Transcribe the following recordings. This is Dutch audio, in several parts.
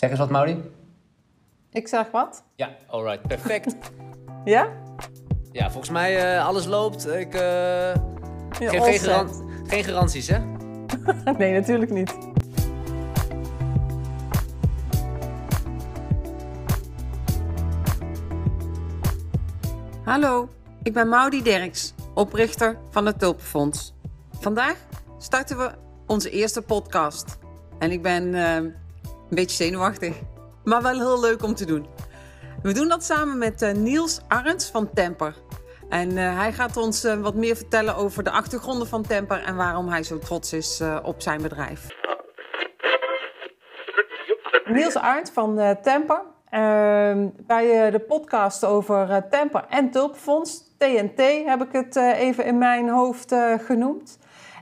Zeg eens wat, Mauri. Ik zeg wat? Ja, alright, perfect. Ja? ja, volgens mij uh, alles loopt. Ik uh, geef geen, geen garanties, hè? Nee, natuurlijk niet. Hallo, ik ben Maudie Derks, oprichter van het Tulpenfonds. Vandaag starten we onze eerste podcast. En ik ben eh, een beetje zenuwachtig, maar wel heel leuk om te doen. We doen dat samen met eh, Niels Arends van Temper. En eh, hij gaat ons eh, wat meer vertellen over de achtergronden van Temper en waarom hij zo trots is op zijn bedrijf. Niels Arndt van Temper. Ehm, bij de podcast over Temper en Tulpenfonds, TNT heb ik het even in mijn hoofd genoemd.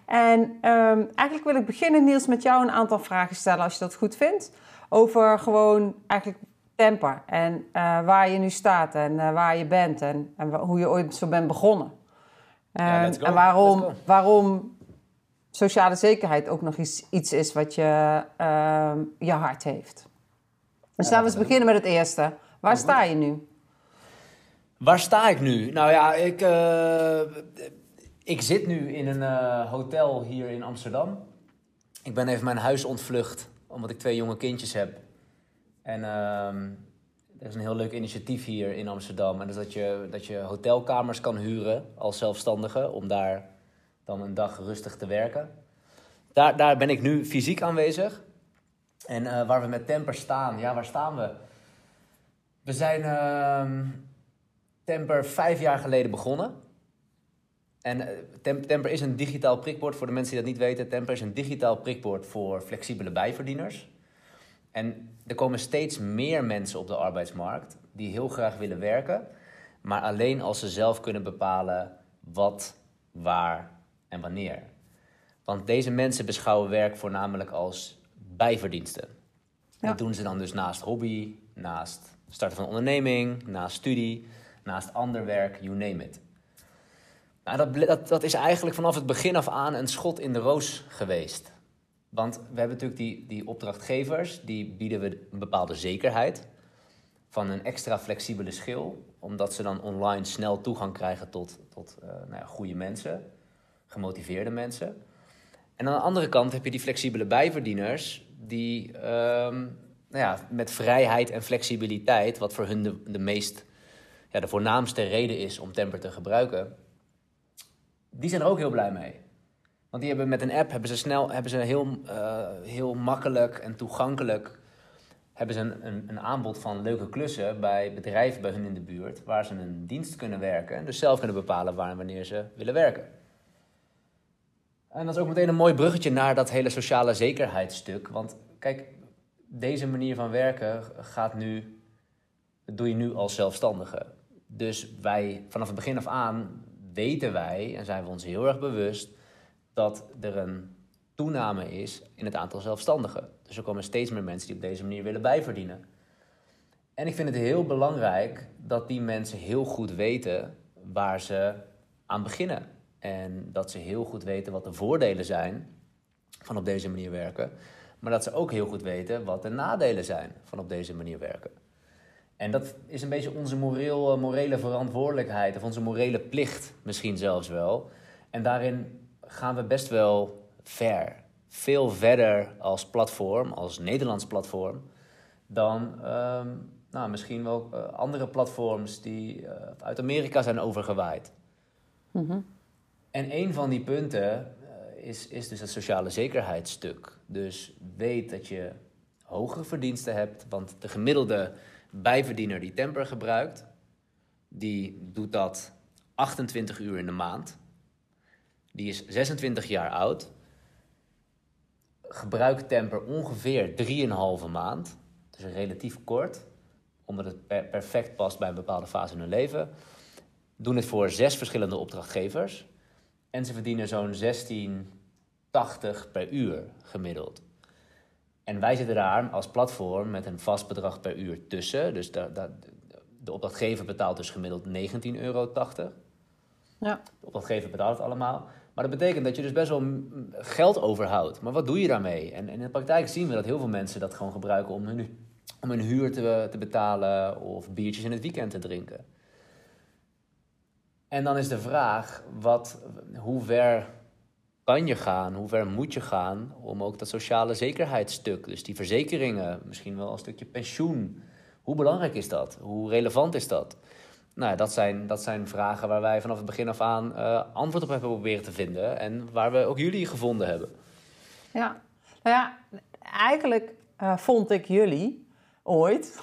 En ehm, eigenlijk wil ik beginnen, Niels, met jou een aantal vragen stellen, als je dat goed vindt. Over gewoon eigenlijk Temper en eh, waar je nu staat en eh, waar je bent en, en hoe je ooit zo bent begonnen. Ja, Ehm, en waarom, waarom sociale zekerheid ook nog iets, iets is wat je, ehm, je hart heeft. Dus laten we eens beginnen met het eerste. Waar sta je nu? Waar sta ik nu? Nou ja, ik, eh, ik zit nu in een eh, hotel hier in Amsterdam. Ik ben even mijn huis ontvlucht, omdat ik twee jonge kindjes heb. En ehm, er is een heel leuk initiatief hier in Amsterdam. En dat is dat je, dat je hotelkamers kan huren als zelfstandige, om daar dan een dag rustig te werken. Daar, daar ben ik nu fysiek aanwezig. En eh, waar we met Temper staan, ja, waar staan we? We zijn ehm, Temper vijf jaar geleden begonnen. En eh, Tem- Temper is een digitaal prikbord, voor de mensen die dat niet weten. Temper is een digitaal prikbord voor flexibele bijverdieners. En er komen steeds meer mensen op de arbeidsmarkt die heel graag willen werken, maar alleen als ze zelf kunnen bepalen wat, waar en wanneer. Want deze mensen beschouwen werk voornamelijk als bijverdiensten. Ja. Dat doen ze dan dus naast hobby, naast starten van een onderneming, naast studie, naast ander werk, you name it. Nou, dat, dat is eigenlijk vanaf het begin af aan een schot in de roos geweest. Want we hebben natuurlijk die, die opdrachtgevers, die bieden we een bepaalde zekerheid van een extra flexibele schil, omdat ze dan online snel toegang krijgen tot, tot eh, nou ja, goede mensen, gemotiveerde mensen. En aan de andere kant heb je die flexibele bijverdieners, die ehm, nou ja, met vrijheid en flexibiliteit, wat voor hun de, de meest, ja, de voornaamste reden is om Temper te gebruiken, die zijn er ook heel blij mee. Want die hebben met een app hebben ze snel, hebben ze heel, eh, heel makkelijk en toegankelijk hebben ze een, een, een aanbod van leuke klussen bij bedrijven bij hun in de buurt, waar ze een dienst kunnen werken en dus zelf kunnen bepalen waar en wanneer ze willen werken. En dat is ook meteen een mooi bruggetje naar dat hele sociale zekerheidsstuk. Want kijk, deze manier van werken gaat nu, doe je nu als zelfstandige. Dus wij, vanaf het begin af aan, weten wij en zijn we ons heel erg bewust dat er een toename is in het aantal zelfstandigen. Dus er komen steeds meer mensen die op deze manier willen bijverdienen. En ik vind het heel belangrijk dat die mensen heel goed weten waar ze aan beginnen. En dat ze heel goed weten wat de voordelen zijn van op deze manier werken. Maar dat ze ook heel goed weten wat de nadelen zijn van op deze manier werken. En dat is een beetje onze moreel, eh, morele verantwoordelijkheid, of onze morele plicht misschien zelfs wel. En daarin gaan we best wel ver. Veel verder als platform, als Nederlands platform, dan ehm, nou, misschien wel eh, andere platforms die eh, uit Amerika zijn overgewaaid. En een van die punten is, is dus het sociale zekerheidsstuk. Dus weet dat je hogere verdiensten hebt, want de gemiddelde bijverdiener die Temper gebruikt, die doet dat 28 uur in de maand. Die is 26 jaar oud. Gebruikt Temper ongeveer 3,5 maand. Dus relatief kort, omdat het per- perfect past bij een bepaalde fase in hun leven. Doen het voor zes verschillende opdrachtgevers. En ze verdienen zo'n 16,80 per uur gemiddeld. En wij zitten daar als platform met een vast bedrag per uur tussen. Dus da- de opdrachtgever betaalt dus gemiddeld 19,80 euro. Ja. De opdrachtgever betaalt het allemaal. Maar dat betekent dat je dus best wel geld overhoudt. Maar wat doe je daarmee? En, en in de praktijk zien we dat heel veel mensen dat gewoon gebruiken om hun om een huur te, te betalen of biertjes in het weekend te drinken. En dan is de vraag, wat, hoe ver kan je gaan, hoe ver moet je gaan om ook dat sociale zekerheidsstuk, dus die verzekeringen, misschien wel een stukje pensioen, hoe belangrijk is dat? Hoe relevant is dat? Nou, dat zijn, dat zijn vragen waar wij vanaf het begin af aan uh, antwoord op hebben proberen te vinden en waar we ook jullie gevonden hebben. Ja, nou ja, eigenlijk uh, vond ik jullie ooit,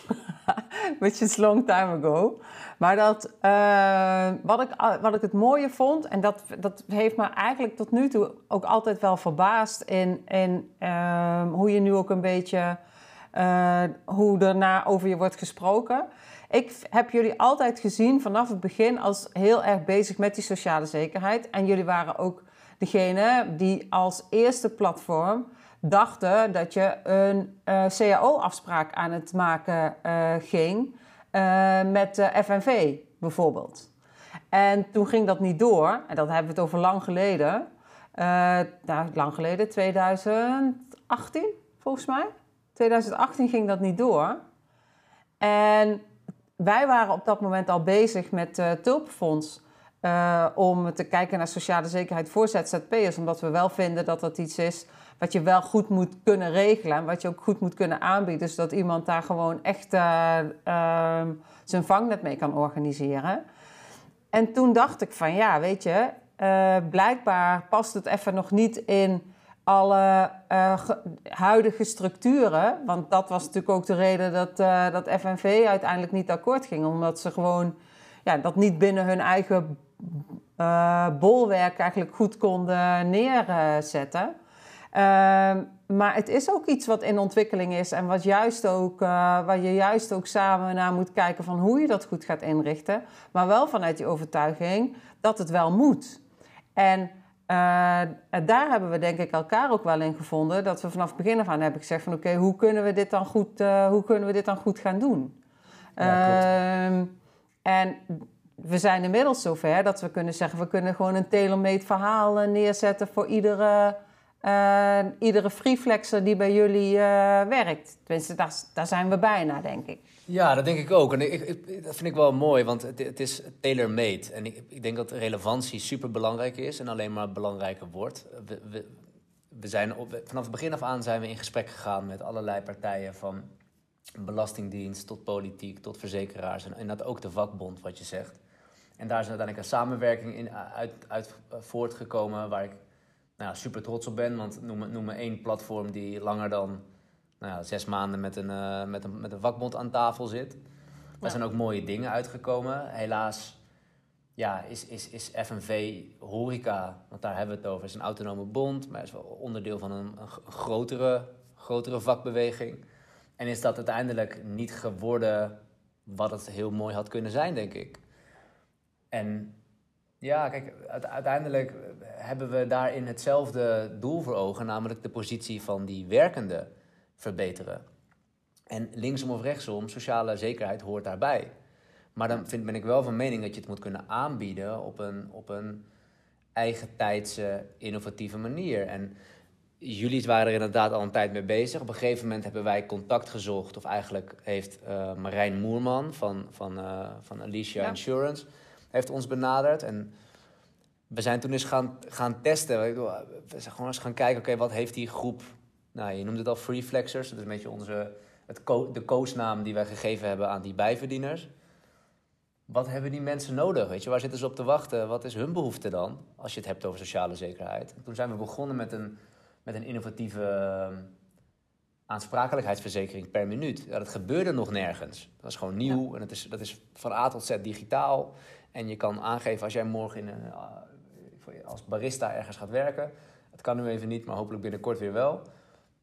which is long time ago. Maar dat, uh, wat, ik, wat ik het mooie vond, en dat, dat heeft me eigenlijk tot nu toe ook altijd wel verbaasd in, in uh, hoe je nu ook een beetje, uh, hoe daarna over je wordt gesproken. Ik heb jullie altijd gezien vanaf het begin als heel erg bezig met die sociale zekerheid. En jullie waren ook degene die als eerste platform dachten dat je een uh, CAO-afspraak aan het maken uh, ging uh, met de FNV bijvoorbeeld. En toen ging dat niet door, en dat hebben we het over lang geleden. nou, lang geleden, 2018 volgens mij. 2018 ging dat niet door. En wij waren op dat moment al bezig met het Tulpenfonds. Om te kijken naar sociale zekerheid voor ZZP'ers. Omdat we wel vinden dat dat iets is wat je wel goed moet kunnen regelen. Wat je ook goed moet kunnen aanbieden. Zodat iemand daar gewoon echt uh, uh, zijn vangnet mee kan organiseren. En toen dacht ik van ja, weet je, uh, blijkbaar past het even nog niet in alle huidige structuren. Want dat was natuurlijk ook de reden dat, dat FNV uiteindelijk niet akkoord ging. Omdat ze gewoon ja, dat niet binnen hun eigen bolwerk eigenlijk goed konden neerzetten. Uh, maar het is ook iets wat in ontwikkeling is en wat juist ook, uh, waar je juist ook samen naar moet kijken van hoe je dat goed gaat inrichten. Maar wel vanuit die overtuiging dat het wel moet. En uh, daar hebben we denk ik elkaar ook wel in gevonden. Dat we vanaf het begin af aan hebben gezegd van oké, okay, hoe kunnen we dit dan goed, uh, hoe kunnen we dit dan goed gaan doen? Ja, ehm, en we zijn inmiddels zover dat we kunnen zeggen, we kunnen gewoon een tailor-made verhaal neerzetten voor iedere uh, iedere freeflexer die bij jullie uh, werkt. Tenminste, daar, daar, zijn we bijna, denk ik. Ja, dat denk ik ook. En ik, ik, dat vind ik wel mooi, want het, het is tailor-made. En ik, ik, denk dat relevantie super belangrijk is en alleen maar belangrijker wordt. We, we, zijn vanaf het begin af aan zijn we in gesprek gegaan met allerlei partijen van belastingdienst tot politiek tot verzekeraars en, dat ook de vakbond, wat je zegt. En daar is uiteindelijk een samenwerking in, uit, uit voortgekomen waar ik nou, super trots op ben. Want noem, noem me één platform die langer dan nou ja, zes maanden met een, uh, met, een, met een vakbond aan tafel zit. Daar zijn ook mooie dingen uitgekomen. Helaas ja, is, is, is FNV Horeca, want daar hebben we het over, is een autonome bond, maar is wel onderdeel van een, een grotere, grotere vakbeweging. En is dat uiteindelijk niet geworden wat het heel mooi had kunnen zijn, denk ik. En ja, kijk, uiteindelijk hebben we daarin hetzelfde doel voor ogen, namelijk de positie van die werkende verbeteren. En linksom of rechtsom, sociale zekerheid hoort daarbij. Maar dan vind, ben ik wel van mening dat je het moet kunnen aanbieden op een, op een eigen tijdse, innovatieve manier. En jullie waren er inderdaad al een tijd mee bezig. Op een gegeven moment hebben wij contact gezocht, of eigenlijk heeft uh, Marijn Moerman van, van, uh, van Alicia Insurance heeft ons benaderd. En we zijn toen eens gaan, gaan testen. We zijn gewoon eens gaan kijken, oké, wat heeft die groep... Nou, je noemde het al Free Flexers. Dat is een beetje onze, het de koosnaam die wij gegeven hebben aan die bijverdieners. Wat hebben die mensen nodig? Weet je, waar zitten ze op te wachten? Wat is hun behoefte dan? Als je het hebt over sociale zekerheid. En toen zijn we begonnen met een, met een innovatieve ehm, aansprakelijkheidsverzekering per minuut. Ja, dat gebeurde nog nergens. Dat was gewoon nieuw en dat is, dat is van A tot Z digitaal. En je kan aangeven als jij morgen in een, uh, als barista ergens gaat werken. Het kan nu even niet, maar hopelijk binnenkort weer wel.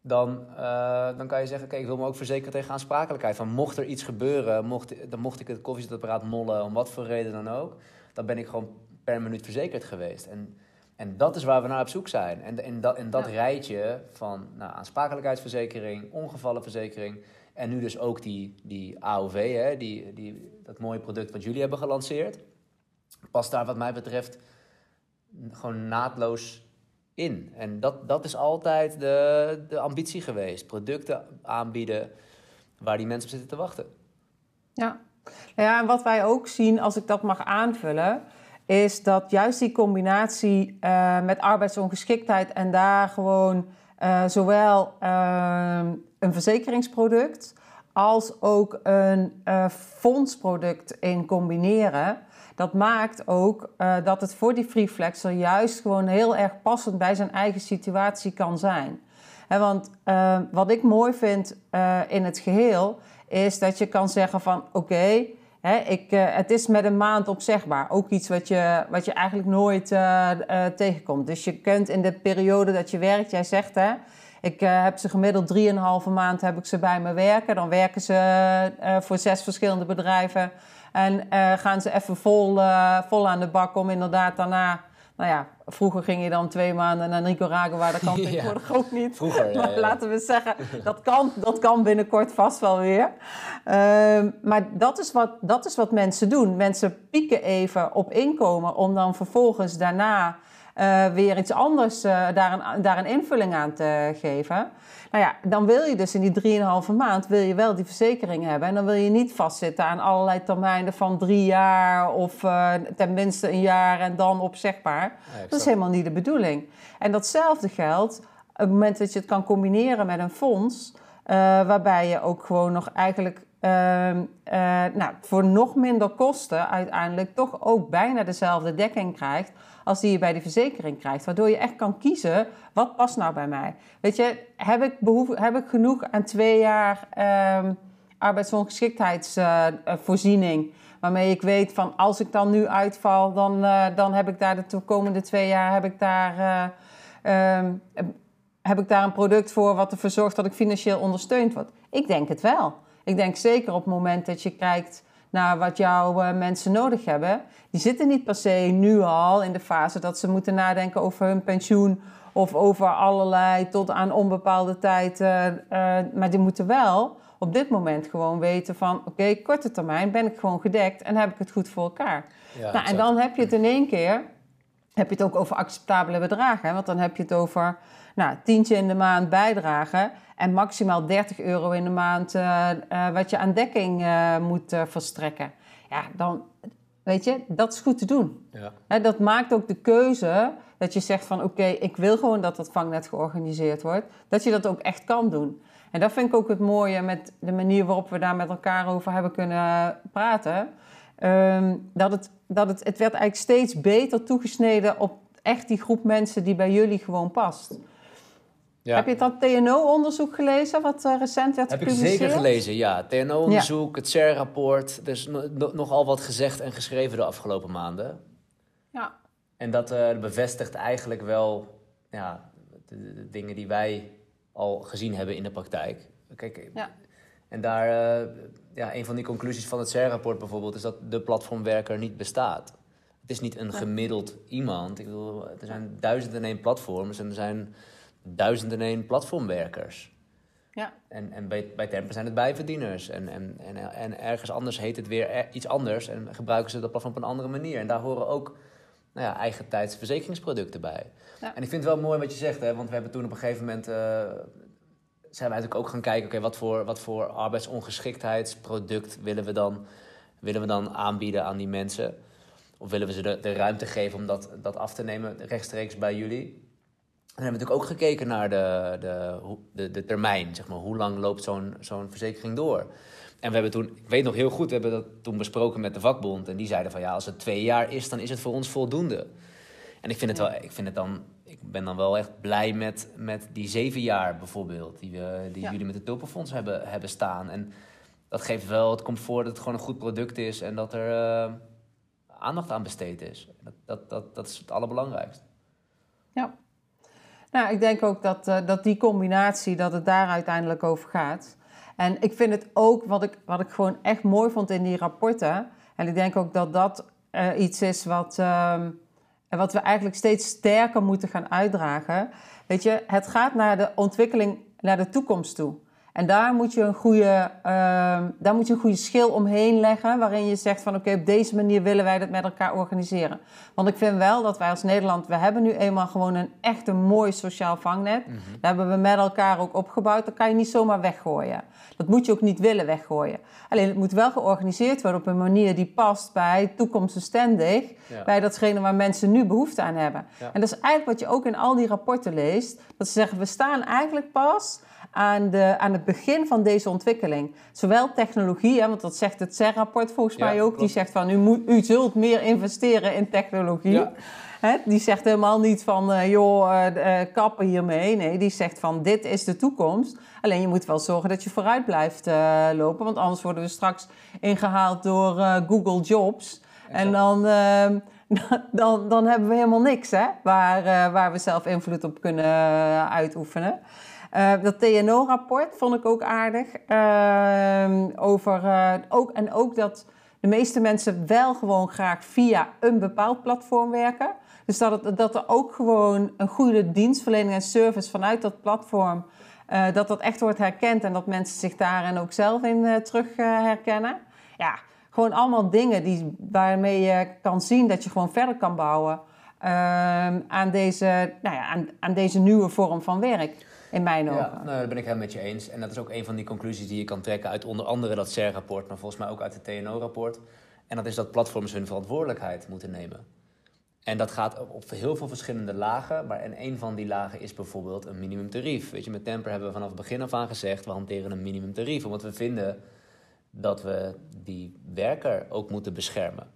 Dan, uh, dan kan je zeggen, oké, ik wil me ook verzekeren tegen aansprakelijkheid. Van mocht er iets gebeuren, mocht, dan mocht ik het koffiezetapparaat mollen, om wat voor reden dan ook. Dan ben ik gewoon per minuut verzekerd geweest. En, en dat is waar we naar op zoek zijn. En in dat, in dat rijtje van nou, aansprakelijkheidsverzekering, ongevallenverzekering... en nu dus ook die, die AOV, hè, die, die, dat mooie product wat jullie hebben gelanceerd past daar wat mij betreft gewoon naadloos in. En dat, dat is altijd de, de ambitie geweest. Producten aanbieden waar die mensen op zitten te wachten. Ja. Ja, en wat wij ook zien, als ik dat mag aanvullen, is dat juist die combinatie uh, met arbeidsongeschiktheid en daar gewoon uh, zowel uh, een verzekeringsproduct als ook een fondsproduct in combineren. Dat maakt ook dat het voor die freeflexer juist gewoon heel erg passend bij zijn eigen situatie kan zijn. Want wat ik mooi vind in het geheel is dat je kan zeggen van oké, ik, het is met een maand opzegbaar. Ook iets wat je, wat je eigenlijk nooit tegenkomt. Dus je kunt in de periode dat je werkt, jij zegt hè, ik heb ze gemiddeld 3,5 maand heb ik ze bij me werken. Dan werken ze voor zes verschillende bedrijven. En gaan ze even vol, vol aan de bak om inderdaad daarna nou ja, vroeger ging je dan twee maanden naar Nicaragua. Dat kan tegenwoordig ja. ook niet. Vroeger, maar laten we zeggen, dat kan, dat kan binnenkort vast wel weer. Uh, maar dat is, wat, dat is wat mensen doen. Mensen pieken even op inkomen om dan vervolgens daarna uh, weer iets anders, uh, daar, een, daar een invulling aan te geven. Nou ja, dan wil je dus in die 3,5 maand wil je wel die verzekering hebben. En dan wil je niet vastzitten aan allerlei termijnen van drie jaar of uh, tenminste een jaar en dan opzegbaar. Dat is helemaal niet de bedoeling. En datzelfde geldt op het moment dat je het kan combineren met een fonds, waarbij je ook gewoon nog eigenlijk uh, nou, voor nog minder kosten uiteindelijk toch ook bijna dezelfde dekking krijgt als die je bij de verzekering krijgt. Waardoor je echt kan kiezen, wat past nou bij mij? Weet je, heb ik, behoefte, heb ik genoeg aan twee jaar um, arbeidsongeschiktheidsvoorziening... waarmee ik weet van als ik dan nu uitval, dan, uh, dan heb ik daar de komende twee jaar... heb ik daar... Uh, um, heb ik daar een product voor wat ervoor zorgt dat ik financieel ondersteund word? Ik denk het wel. Ik denk zeker op het moment dat je kijkt naar wat jouw uh, mensen nodig hebben. Die zitten niet per se nu al in de fase dat ze moeten nadenken over hun pensioen of over allerlei tot aan onbepaalde tijd. Uh, uh, maar die moeten wel op dit moment gewoon weten van oké, okay, korte termijn ben ik gewoon gedekt en heb ik het goed voor elkaar. Ja, nou, en dan heb je het in één keer, heb je het ook over acceptabele bedragen. Want dan heb je het over nou, tientje in de maand bijdragen en maximaal 30 euro in de maand uh, uh, wat je aan dekking uh, moet verstrekken. Ja, dan weet je, dat is goed te doen. Ja. He, dat maakt ook de keuze dat je zegt van oké, okay, ik wil gewoon dat dat vangnet georganiseerd wordt. Dat je dat ook echt kan doen. En dat vind ik ook het mooie met de manier waarop we daar met elkaar over hebben kunnen praten. Um, dat het, dat het, het werd eigenlijk steeds beter toegesneden op echt die groep mensen die bij jullie gewoon past. Ja. Heb je dat TNO-onderzoek gelezen, wat uh, recent werd Heb gepubliceerd? Heb ik zeker gelezen, ja. TNO-onderzoek, ja. het CER-rapport. Er is no nogal wat gezegd en geschreven de afgelopen maanden. Ja. En dat uh, bevestigt eigenlijk wel ja, de, de, dingen die wij al gezien hebben in de praktijk. Kijk, ja. En daar, uh, ja, een van die conclusies van het CER-rapport bijvoorbeeld... is dat de platformwerker niet bestaat. Het is niet een gemiddeld iemand. Ik bedoel, er zijn duizenden en één platforms en er zijn duizenden en één platformwerkers. Ja. En, en bij, bij Temper zijn het bijverdieners. En, en, en, en ergens anders heet het weer iets anders. En gebruiken ze dat platform op een andere manier. En daar horen ook nou ja, eigen tijds verzekeringsproducten bij. Ja. En ik vind het wel mooi wat je zegt. Hè, want we hebben toen op een gegeven moment... Uh, zijn we eigenlijk ook gaan kijken... oké, wat, voor, wat voor arbeidsongeschiktheidsproduct willen we, dan, willen we dan aanbieden aan die mensen? Of willen we ze de, de ruimte geven om dat, dat af te nemen rechtstreeks bij jullie? Dan hebben we natuurlijk ook gekeken naar de, de, de, de termijn. Zeg maar. Hoe lang loopt zo'n zo'n verzekering door? En we hebben toen, ik weet nog heel goed, we hebben dat toen besproken met de vakbond. En die zeiden van ja, als het twee jaar is, dan is het voor ons voldoende. En ik vind het wel, ik vind het dan, ik ben dan wel echt blij met, met die zeven jaar bijvoorbeeld, die, we, die ja. jullie met het Tulpenfonds hebben, hebben staan. En dat geeft wel het comfort dat het gewoon een goed product is en dat er uh, aandacht aan besteed is. Dat, dat, dat, dat is het allerbelangrijkste. Ja, nou, ik denk ook dat, uh, dat die combinatie, dat het daar uiteindelijk over gaat. En ik vind het ook, wat ik, wat ik gewoon echt mooi vond in die rapporten... en ik denk ook dat dat uh, iets is wat, uh, wat we eigenlijk steeds sterker moeten gaan uitdragen. Weet je, het gaat naar de ontwikkeling, naar de toekomst toe. En daar moet je een goede, ehm, daar moet je een goede schil omheen leggen, waarin je zegt van oké, op deze manier willen wij dat met elkaar organiseren. Want ik vind wel dat wij als Nederland, we hebben nu eenmaal gewoon een echt een mooi sociaal vangnet. Mm Dat hebben we met elkaar ook opgebouwd. Dat kan je niet zomaar weggooien. Dat moet je ook niet willen weggooien. Alleen het moet wel georganiseerd worden op een manier die past bij toekomstbestendig, ja. bij datgene waar mensen nu behoefte aan hebben. En dat is eigenlijk wat je ook in al die rapporten leest, dat ze zeggen we staan eigenlijk pas aan, de, aan het begin van deze ontwikkeling. Zowel technologie, hè, want dat zegt het CER-rapport volgens mij ook, die zegt van u, moet, u zult meer investeren in technologie. Hè, die zegt helemaal niet van uh, joh, uh, kappen hiermee. Nee, die zegt van dit is de toekomst. Alleen je moet wel zorgen dat je vooruit blijft lopen, want anders worden we straks ingehaald door Google Jobs. En dan, dan, dan hebben we helemaal niks hè, waar, waar we zelf invloed op kunnen uitoefenen. Uh, dat TNO-rapport vond ik ook aardig. Uh, over, uh, ook, en ook dat de meeste mensen wel gewoon graag via een bepaald platform werken. Dus dat, het, dat er ook gewoon een goede dienstverlening en service vanuit dat platform... dat dat echt wordt herkend en dat mensen zich daarin ook zelf in terug herkennen. Ja, gewoon allemaal dingen die, waarmee je kan zien dat je gewoon verder kan bouwen... Ehm, aan, deze, nou ja, aan, aan deze nieuwe vorm van werk in mijn ogen. Ja, nou, dat ben ik helemaal met je eens. En dat is ook een van die conclusies die je kan trekken uit onder andere dat CER-rapport, maar volgens mij ook uit het TNO-rapport. En dat is dat platforms hun verantwoordelijkheid moeten nemen. En dat gaat op heel veel verschillende lagen. Maar en een van die lagen is bijvoorbeeld een minimumtarief. Weet je, met Temper hebben we vanaf het begin af aan gezegd... we hanteren een minimumtarief. Omdat we vinden dat we die werker ook moeten beschermen.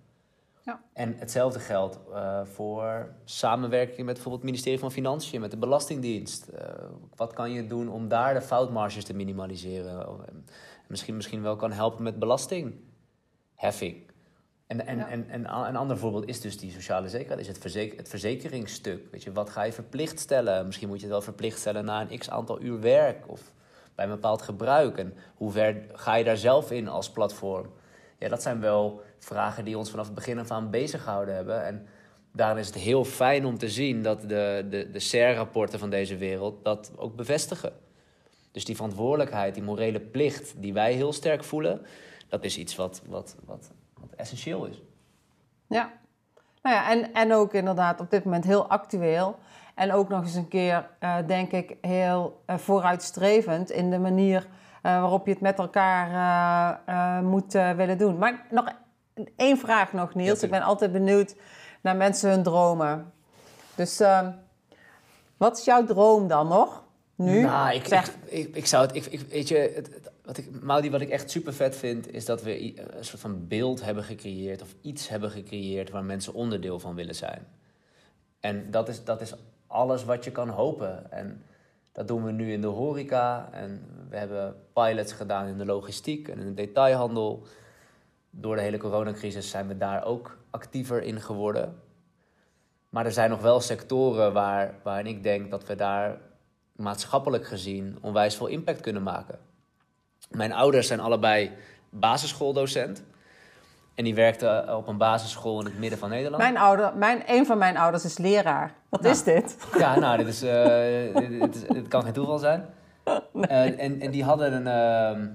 Ja. En hetzelfde geldt uh, voor samenwerking met bijvoorbeeld het ministerie van Financiën, met de Belastingdienst. Uh, wat kan je doen om daar de foutmarges te minimaliseren? Misschien, misschien wel kan helpen met belastingheffing. En, en, en, en, een ander voorbeeld is dus die sociale zekerheid, is het, verzeker, het verzekeringsstuk. Weet je, wat ga je verplicht stellen? Misschien moet je het wel verplicht stellen na een x aantal uur werk of bij een bepaald gebruik. En hoe ver ga je daar zelf in als platform? Ja, dat zijn wel vragen die ons vanaf het begin af aan bezig gehouden hebben. En daarin is het heel fijn om te zien dat de, de, de CER-rapporten van deze wereld dat ook bevestigen. Dus die verantwoordelijkheid, die morele plicht die wij heel sterk voelen, dat is iets wat, wat, wat, wat essentieel is. Ja, nou ja, en, en ook inderdaad op dit moment heel actueel. En ook nog eens een keer, uh, denk ik, heel uh, vooruitstrevend in de manier waarop je het met elkaar moet willen doen. Maar nog één vraag nog, Niels. ik ben altijd benieuwd naar mensen hun dromen. Dus wat is jouw droom dan nog? Nu? Nou, ik, zeg... ik, ik, zou het. Ik, weet je, het, wat ik, Maudi, wat ik echt super vet vind, is dat we een soort van beeld hebben gecreëerd of iets hebben gecreëerd waar mensen onderdeel van willen zijn. En dat is, dat is alles wat je kan hopen. En dat doen we nu in de horeca. En we hebben pilots gedaan in de logistiek en in de detailhandel door de hele coronacrisis zijn we daar ook actiever in geworden. Maar er zijn nog wel sectoren waar, waarin ik denk dat we daar maatschappelijk gezien onwijs veel impact kunnen maken. Mijn ouders zijn allebei basisschooldocent. En die werkte op een basisschool in het midden van Nederland. Mijn ouder, mijn, een van mijn ouders is leraar. Wat is dit? Ja, nou, dit, is, uh, dit, is, dit, kan geen toeval zijn. Nee. Uh, en, en die hadden een, uh,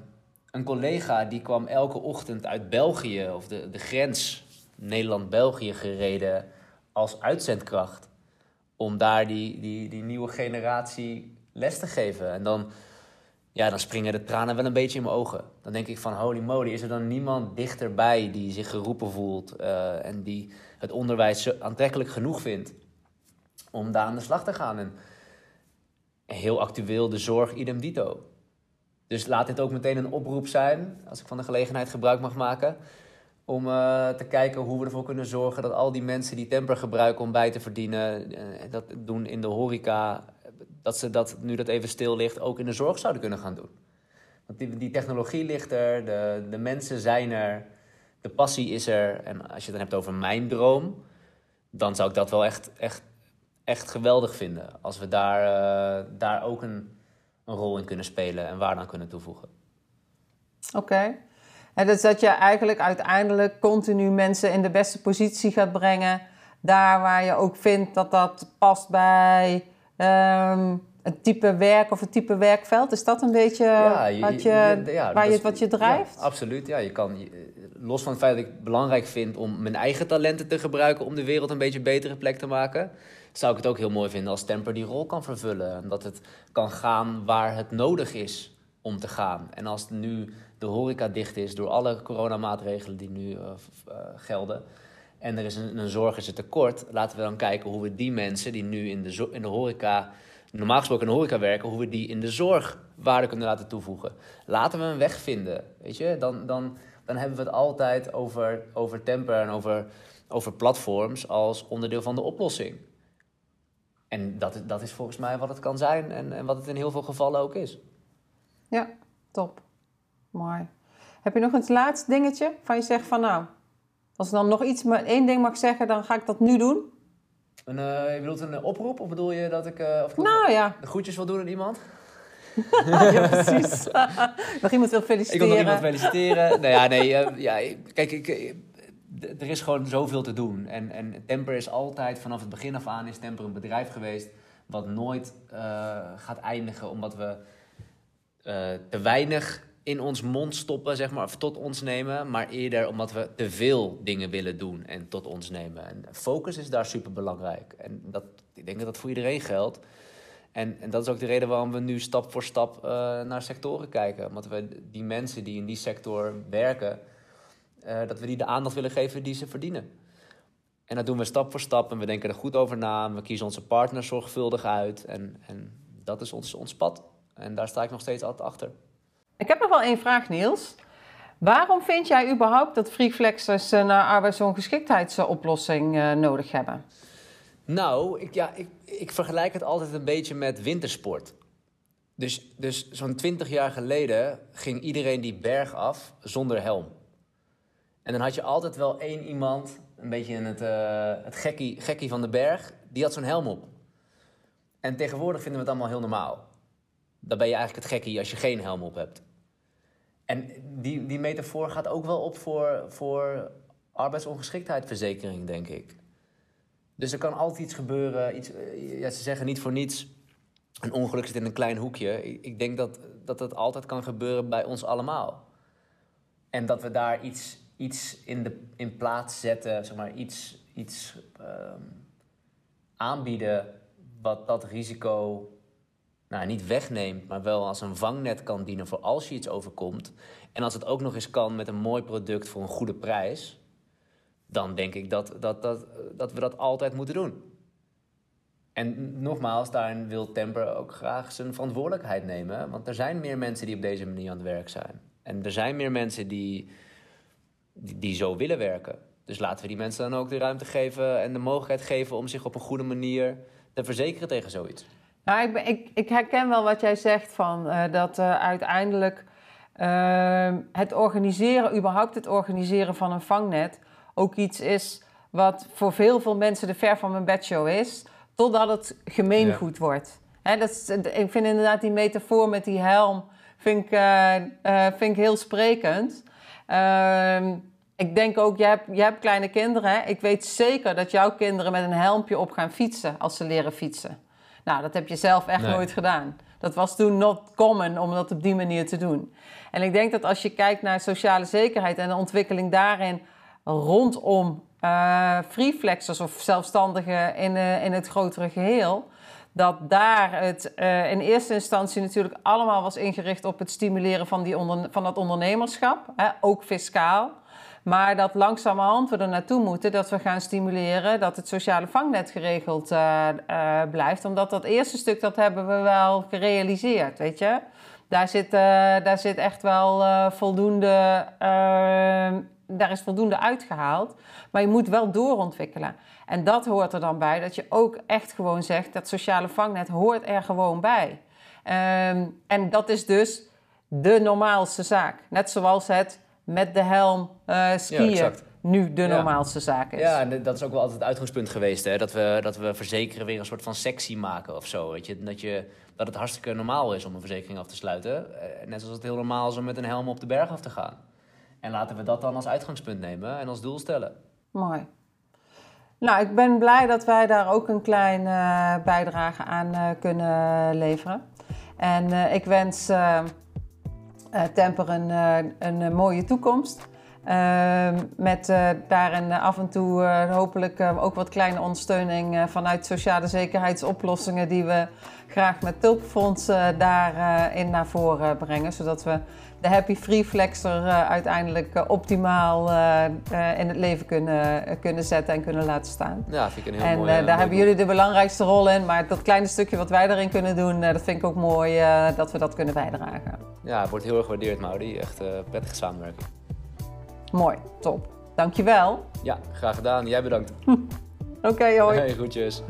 een collega die kwam elke ochtend uit België, of de, de grens Nederland-België gereden, als uitzendkracht. Om daar die, die, die nieuwe generatie les te geven. En dan, ja, dan springen de tranen wel een beetje in mijn ogen. Dan denk ik van, holy moly, is er dan niemand dichterbij die zich geroepen voelt... Uh, en die het onderwijs aantrekkelijk genoeg vindt om daar aan de slag te gaan. En heel actueel de zorg idem dito. Dus laat dit ook meteen een oproep zijn, als ik van de gelegenheid gebruik mag maken. Om uh, te kijken hoe we ervoor kunnen zorgen dat al die mensen die temper gebruiken om bij te verdienen, uh, dat doen in de horeca, dat ze dat, nu dat even stil ligt, ook in de zorg zouden kunnen gaan doen. Want die, die technologie ligt er, de, de mensen zijn er, de passie is er. En als je het dan hebt over mijn droom, dan zou ik dat wel echt, echt, echt geweldig vinden. Als we daar, uh, daar ook een een rol in kunnen spelen en waar dan kunnen toevoegen. Oké. En dus dat je eigenlijk uiteindelijk continu mensen in de beste positie gaat brengen. Daar waar je ook vindt dat dat past bij, um, het type werk of het type werkveld? Is dat een beetje wat je, waar je, wat je drijft? absoluut. Ja, je kan, los van het feit dat ik het belangrijk vind om mijn eigen talenten te gebruiken om de wereld een beetje een betere plek te maken, zou ik het ook heel mooi vinden als Temper die rol kan vervullen. En dat het kan gaan waar het nodig is om te gaan. En als nu de horeca dicht is door alle coronamaatregelen die nu uh, uh, gelden. En er is een, een zorg, is een tekort. Laten we dan kijken hoe we die mensen die nu in de, in de horeca, normaal gesproken in de horeca werken, hoe we die in de zorg waarde kunnen laten toevoegen. Laten we een weg vinden. Weet je, dan, dan, dan hebben we het altijd over, over temper en over, over platforms als onderdeel van de oplossing. En dat, dat is volgens mij wat het kan zijn en, en wat het in heel veel gevallen ook is. Ja, top. Mooi. Heb je nog een laatste dingetje van je zegt van nou, als ik dan nog iets, maar één ding mag zeggen, dan ga ik dat nu doen? Een, uh, je bedoelt een oproep of bedoel je dat ik, uh, of nou, ja. de groetjes wil doen aan iemand? ja, precies. nog iemand wil feliciteren. Ik wil nog iemand feliciteren. nou ja, nee, uh, ja, kijk, ik, er is gewoon zoveel te doen. En, en Temper is altijd, vanaf het begin af aan, is Temper een bedrijf geweest wat nooit gaat eindigen omdat we te weinig in ons mond stoppen, zeg maar, of tot ons nemen, maar eerder omdat we te veel dingen willen doen en tot ons nemen. En focus is daar super belangrijk. En dat, ik denk dat dat voor iedereen geldt. En, en dat is ook de reden waarom we nu stap voor stap uh, naar sectoren kijken. Omdat we die mensen die in die sector werken, uh, dat we die de aandacht willen geven die ze verdienen. En dat doen we stap voor stap en we denken er goed over na. We kiezen onze partners zorgvuldig uit. En, en dat is ons, ons pad. En daar sta ik nog steeds altijd achter. Ik heb nog wel één vraag, Niels. Waarom vind jij überhaupt dat freeflexers een arbeidsongeschiktheidsoplossing uh, nodig hebben? Nou, ik, ja, ik, ik vergelijk het altijd een beetje met wintersport. Dus, dus zo'n twintig jaar geleden ging iedereen die berg af zonder helm. En dan had je altijd wel één iemand, een beetje in het, uh, het gekkie, gekkie van de berg, die had zo'n helm op. En tegenwoordig vinden we het allemaal heel normaal. Dan ben je eigenlijk het gekkie als je geen helm op hebt. En die, die metafoor gaat ook wel op voor, voor arbeidsongeschiktheidsverzekering, denk ik. Dus er kan altijd iets gebeuren. Iets, ja, ze zeggen niet voor niets, een ongeluk zit in een klein hoekje. Ik, denk dat, dat het altijd kan gebeuren bij ons allemaal. En dat we daar iets, iets in, de, in plaats zetten, zeg maar, iets, iets um, aanbieden wat dat risico nou, niet wegneemt, maar wel als een vangnet kan dienen voor als je iets overkomt. En als het ook nog eens kan met een mooi product voor een goede prijs, dan denk ik dat, dat, dat, dat we dat altijd moeten doen. En nogmaals, daarin wil Temper ook graag zijn verantwoordelijkheid nemen. Want er zijn meer mensen die op deze manier aan het werk zijn. En er zijn meer mensen die, die, die zo willen werken. Dus laten we die mensen dan ook de ruimte geven en de mogelijkheid geven om zich op een goede manier te verzekeren tegen zoiets. Nou, ik, ik, ik, herken wel wat jij zegt van uh, dat uh, uiteindelijk uh, het organiseren, überhaupt het organiseren van een vangnet, ook iets is wat voor veel, veel mensen de ver van mijn bedshow is, totdat het gemeengoed ja. wordt. Hè, dat is, ik vind inderdaad die metafoor met die helm vind ik, uh, vind ik heel sprekend. Ehm, ik denk ook, jij hebt, jij hebt kleine kinderen. Hè? Ik weet zeker dat jouw kinderen met een helmpje op gaan fietsen als ze leren fietsen. Nou, dat heb je zelf echt nee. nooit gedaan. Dat was toen not common om dat op die manier te doen. En ik denk dat als je kijkt naar sociale zekerheid en de ontwikkeling daarin rondom uh, freeflexers of zelfstandigen in, uh, in het grotere geheel, dat daar het uh, in eerste instantie natuurlijk allemaal was ingericht op het stimuleren van, die onder, van dat ondernemerschap, hè, ook fiscaal. Maar dat langzamerhand we er naartoe moeten dat we gaan stimuleren dat het sociale vangnet geregeld uh, uh, blijft. Omdat dat eerste stuk, dat hebben we wel gerealiseerd, weet je. Daar zit, uh, daar zit echt wel voldoende, daar is voldoende uitgehaald. Maar je moet wel doorontwikkelen. En dat hoort er dan bij, dat je ook echt gewoon zegt, dat sociale vangnet hoort er gewoon bij. Um, en dat is dus de normaalste zaak. Net zoals het met de helm uh, skiën ja, nu de normaalste ja. zaak is. Ja, en dat is ook wel altijd het uitgangspunt geweest. Hè? Dat, we, dat we verzekeren weer een soort van sexy maken of zo. Weet je? Dat, je, dat het hartstikke normaal is om een verzekering af te sluiten. Eh, net zoals het heel normaal is om met een helm op de berg af te gaan. En laten we dat dan als uitgangspunt nemen en als doel stellen. Mooi. Nou, ik ben blij dat wij daar ook een klein uh, bijdrage aan uh, kunnen leveren. En uh, ik wens Temper een, een mooie toekomst. Ehm, met daarin af en toe hopelijk ook wat kleine ondersteuning vanuit sociale zekerheidsoplossingen die we graag met Tulpfonds daarin naar voren brengen. Zodat we de Happy Free Flexer uh, uiteindelijk uh, optimaal uh, in het leven kunnen, kunnen zetten en kunnen laten staan. Ja, vind ik een heel en, mooi. En daar hebben jullie de belangrijkste rol in, maar dat kleine stukje wat wij daarin kunnen doen, dat vind ik ook mooi dat we dat kunnen bijdragen. Ja, het wordt heel erg gewaardeerd, Maudi. Echt prettige samenwerking. Mooi, top. Dankjewel. Ja, graag gedaan. Jij bedankt. Oké, okay, hoi. Hey, groetjes.